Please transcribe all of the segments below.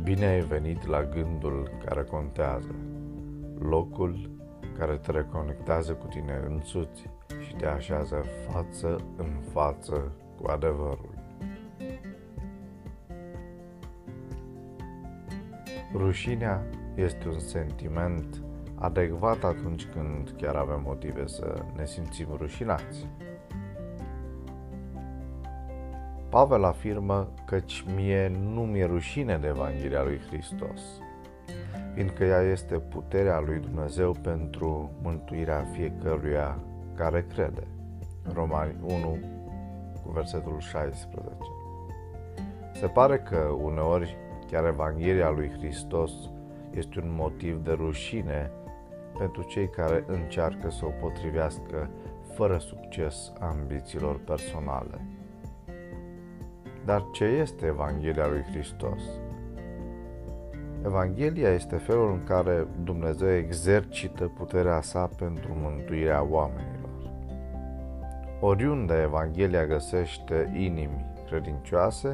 Bine ai venit la gândul care contează, locul care te reconectează cu tine însuți și te așează față în față cu adevărul. Rușinea este un sentiment adecvat atunci când chiar avem motive să ne simțim rușinați. Pavel afirmă căci mie nu mi-e rușine de Evanghelia lui Hristos, fiindcă ea este puterea lui Dumnezeu pentru mântuirea fiecăruia care crede. Romani 1 cu versetul 16. Se pare că uneori chiar Evanghelia lui Hristos este un motiv de rușine pentru cei care încearcă să o potrivească fără succes ambițiilor personale. Dar ce este Evanghelia lui Hristos? Evanghelia este felul în care Dumnezeu exercită puterea sa pentru mântuirea oamenilor. Oriunde Evanghelia găsește inimi credincioase,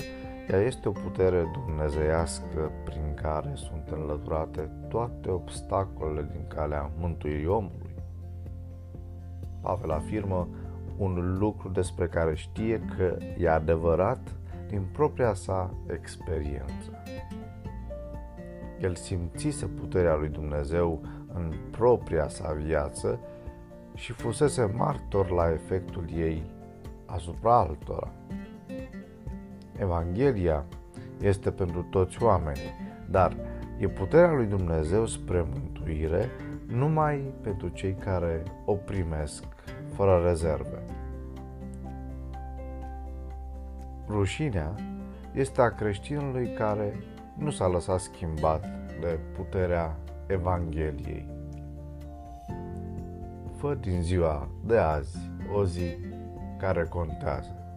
ea este o putere dumnezeiască prin care sunt înlăturate toate obstacolele din calea mântuirii omului. Pavel afirmă un lucru despre care știe că e adevărat din propria sa experiență. El simțise puterea lui Dumnezeu în propria sa viață și fusese martor la efectul ei asupra altora. Evanghelia este pentru toți oamenii, dar e puterea lui Dumnezeu spre mântuire numai pentru cei care o primesc fără rezerve. Rușinea este a creștinului care nu s-a lăsat schimbat de puterea Evangheliei. Fă din ziua de azi o zi care contează.